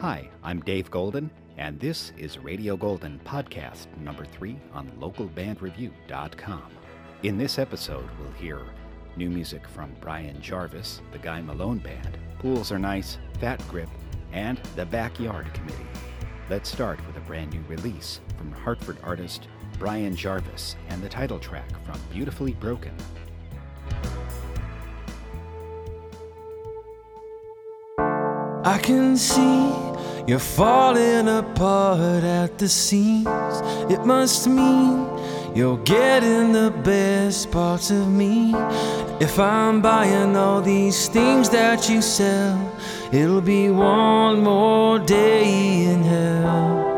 Hi, I'm Dave Golden, and this is Radio Golden Podcast number three on localbandreview.com. In this episode, we'll hear new music from Brian Jarvis, the Guy Malone Band, Pools Are Nice, Fat Grip, and The Backyard Committee. Let's start with a brand new release from Hartford artist Brian Jarvis and the title track from Beautifully Broken. I can see you're falling apart at the seams. It must mean you're getting the best parts of me. If I'm buying all these things that you sell, it'll be one more day in hell.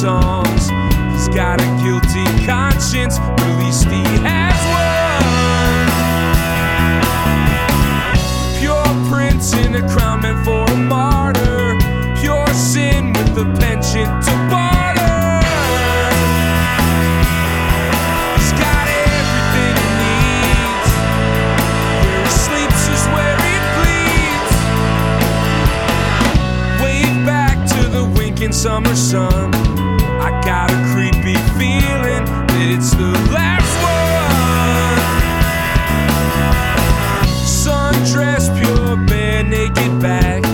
Songs. He's got a guilty conscience, but at least he has one. Pure prince in a crown meant for a martyr. Pure sin with a penchant to barter. He's got everything he needs. Where he sleeps is where he bleeds. Back to the summer sun. It's the last one. Sundress, pure bare naked back.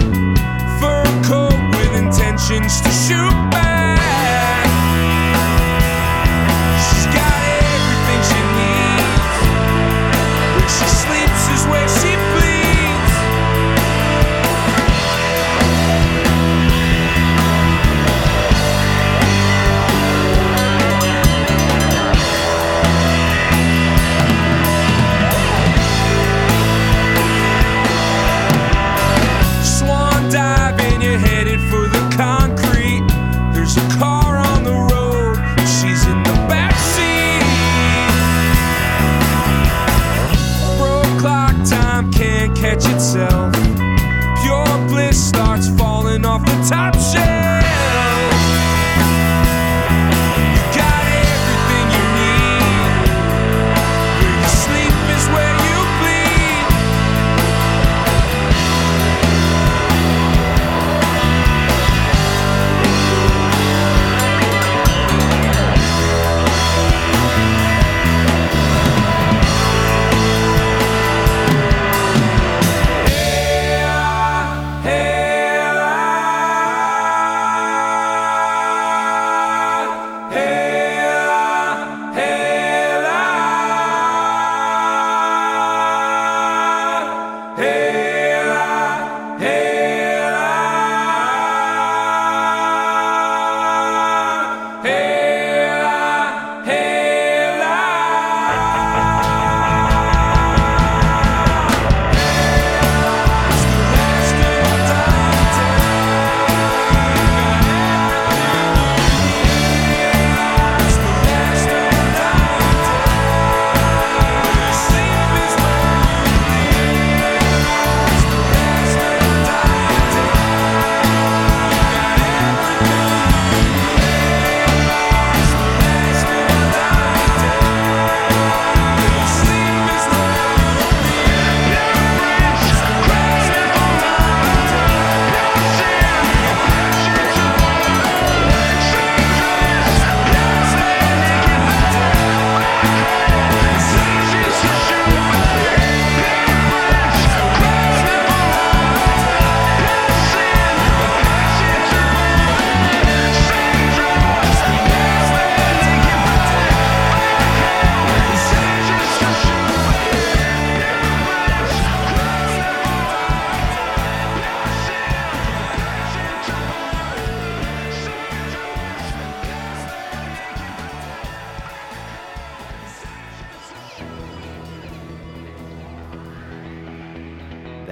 Sketch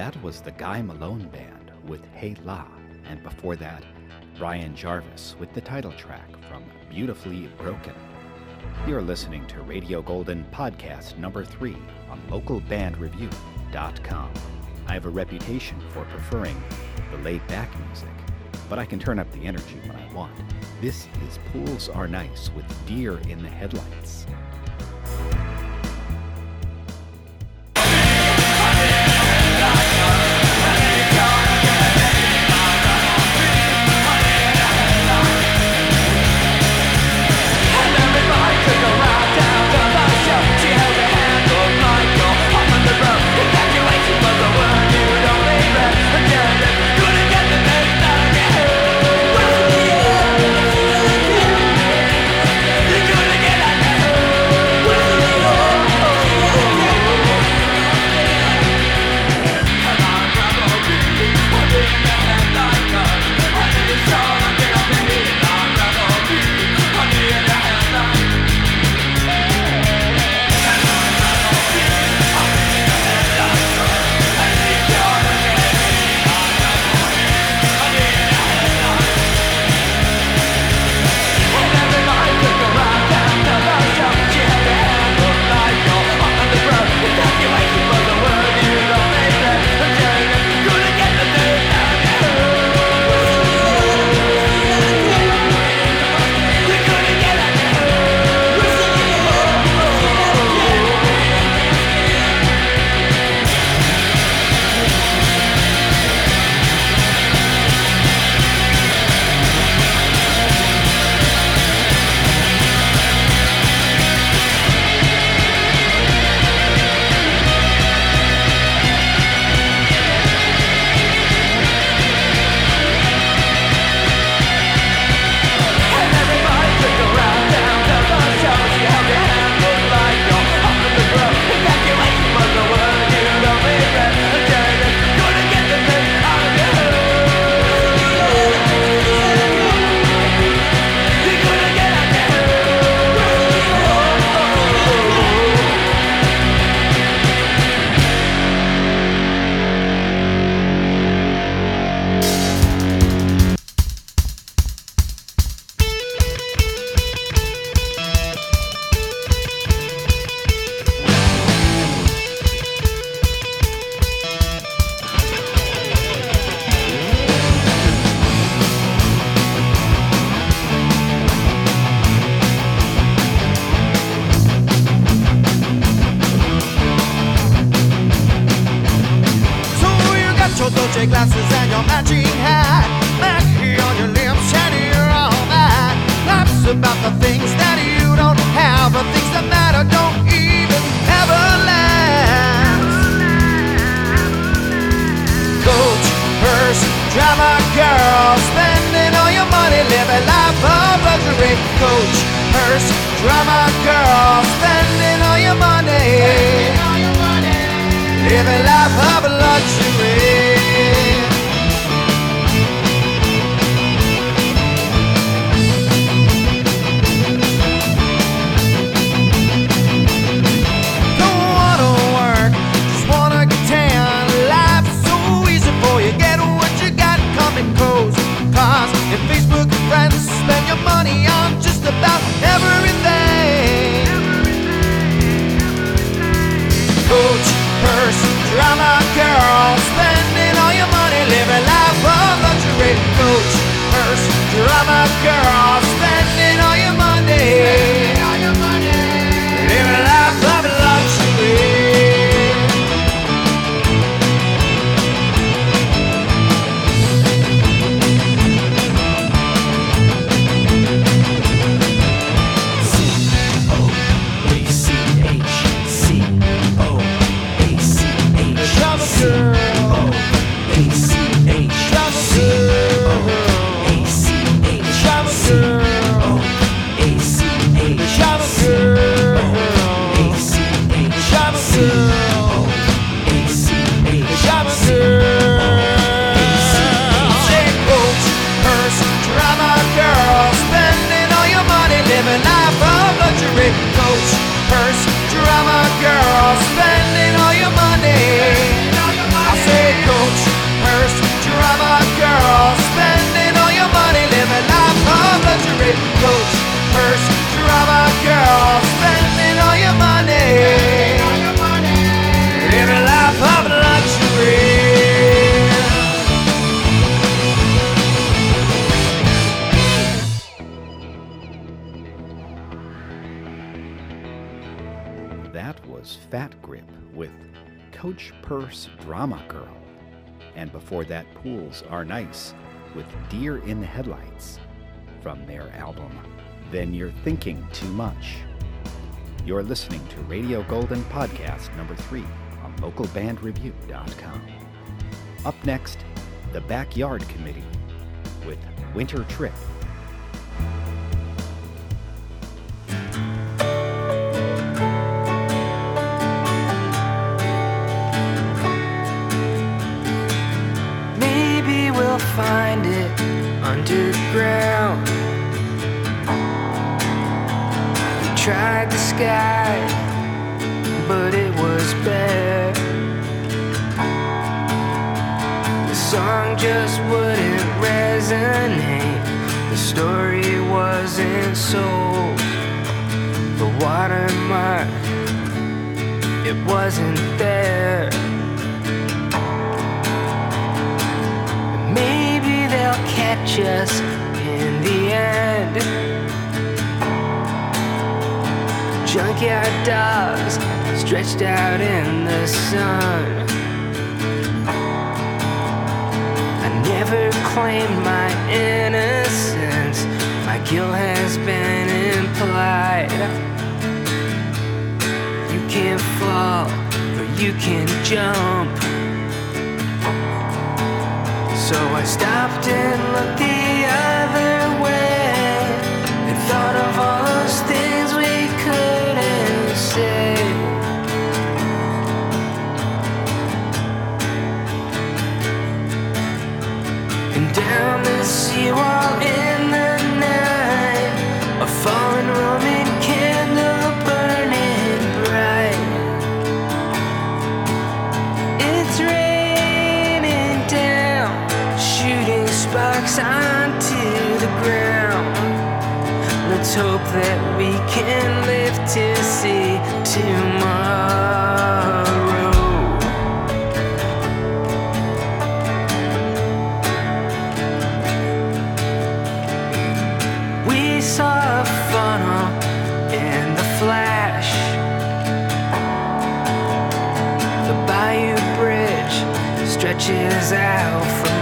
That was the Guy Malone Band with Hey La, and before that, Brian Jarvis with the title track from Beautifully Broken. You're listening to Radio Golden Podcast number three on localbandreview.com. I have a reputation for preferring the laid back music, but I can turn up the energy when I want. This is Pools Are Nice with Deer in the Headlights. Matching hat. Mackie on your lips and you're all that. Laughs about the things that you don't have, the things that matter don't even ever last. Coach, purse, drama girl, spending all your money, living life of luxury. Coach, purse, drama girl, spending all your money, living life of luxury. Purse Drama Girl. And before that, Pools Are Nice with Deer in the Headlights from their album Then You're Thinking Too Much. You're listening to Radio Golden Podcast number three on localbandreview.com. Up next, The Backyard Committee with Winter Trip. Sky, but it was bare. The song just wouldn't resonate. The story wasn't sold. The watermark, it wasn't there. Maybe they'll catch us in the end. Junkyard dogs stretched out in the sun. I never claimed my innocence. My guilt has been implied. You can't fall or you can jump. So I stopped and looked Stretches out for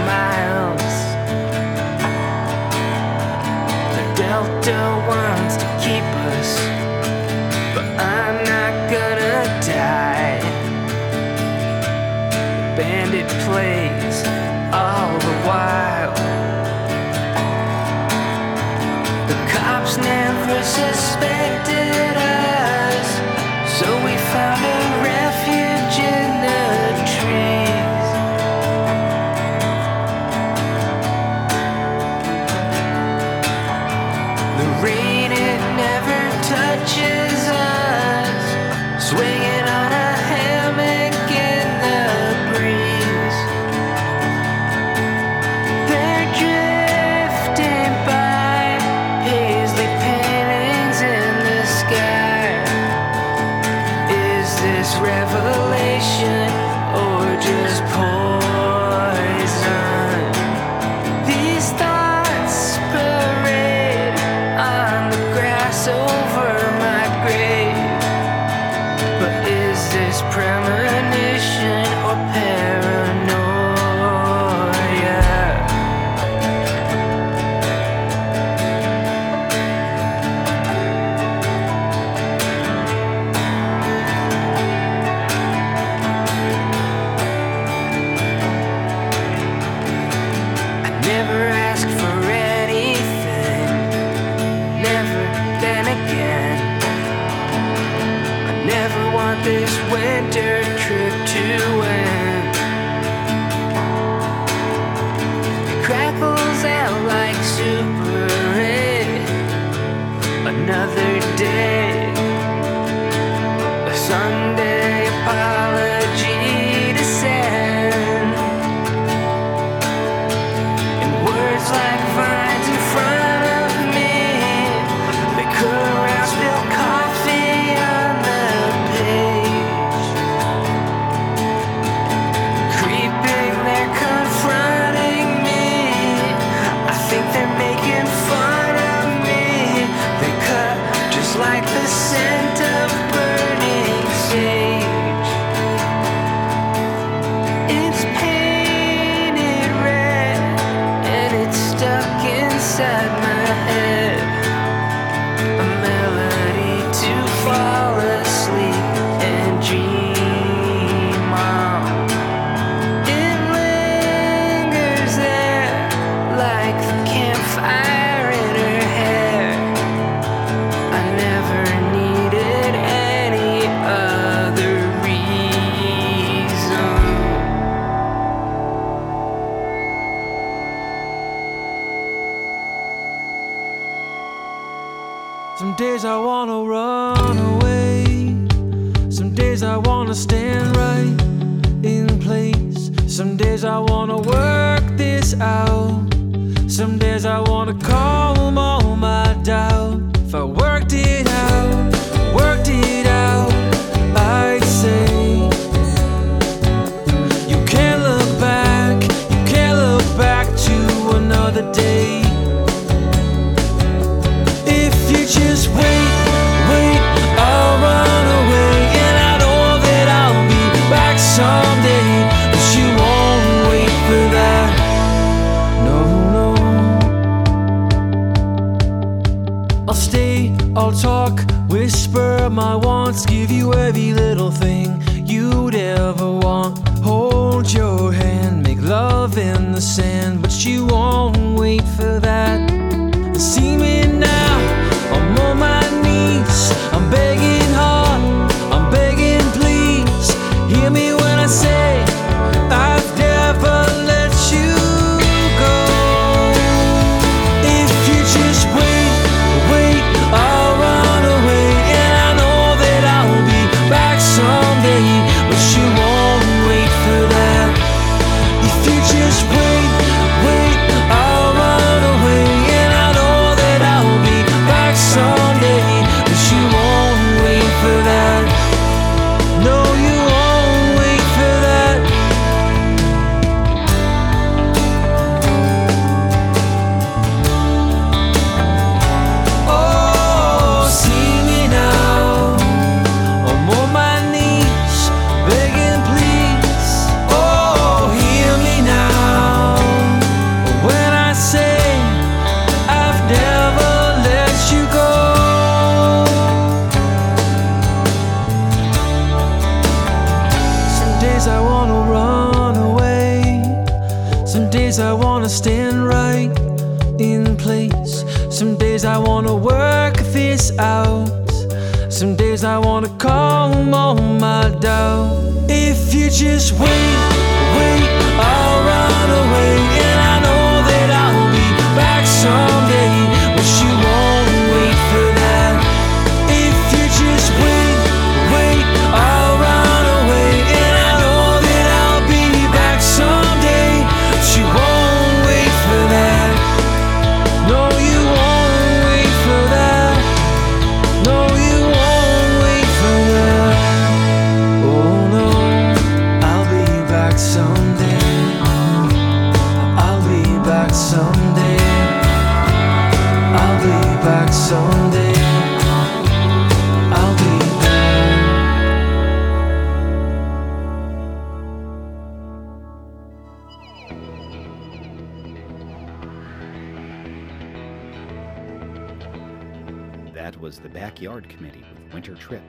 That was the Backyard Committee with Winter Trip,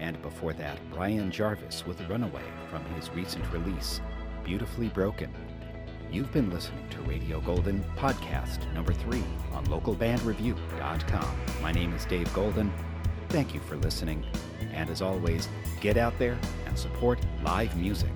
and before that, Brian Jarvis with Runaway from his recent release, Beautifully Broken. You've been listening to Radio Golden Podcast number three on localbandreview.com. My name is Dave Golden. Thank you for listening, and as always, get out there and support live music.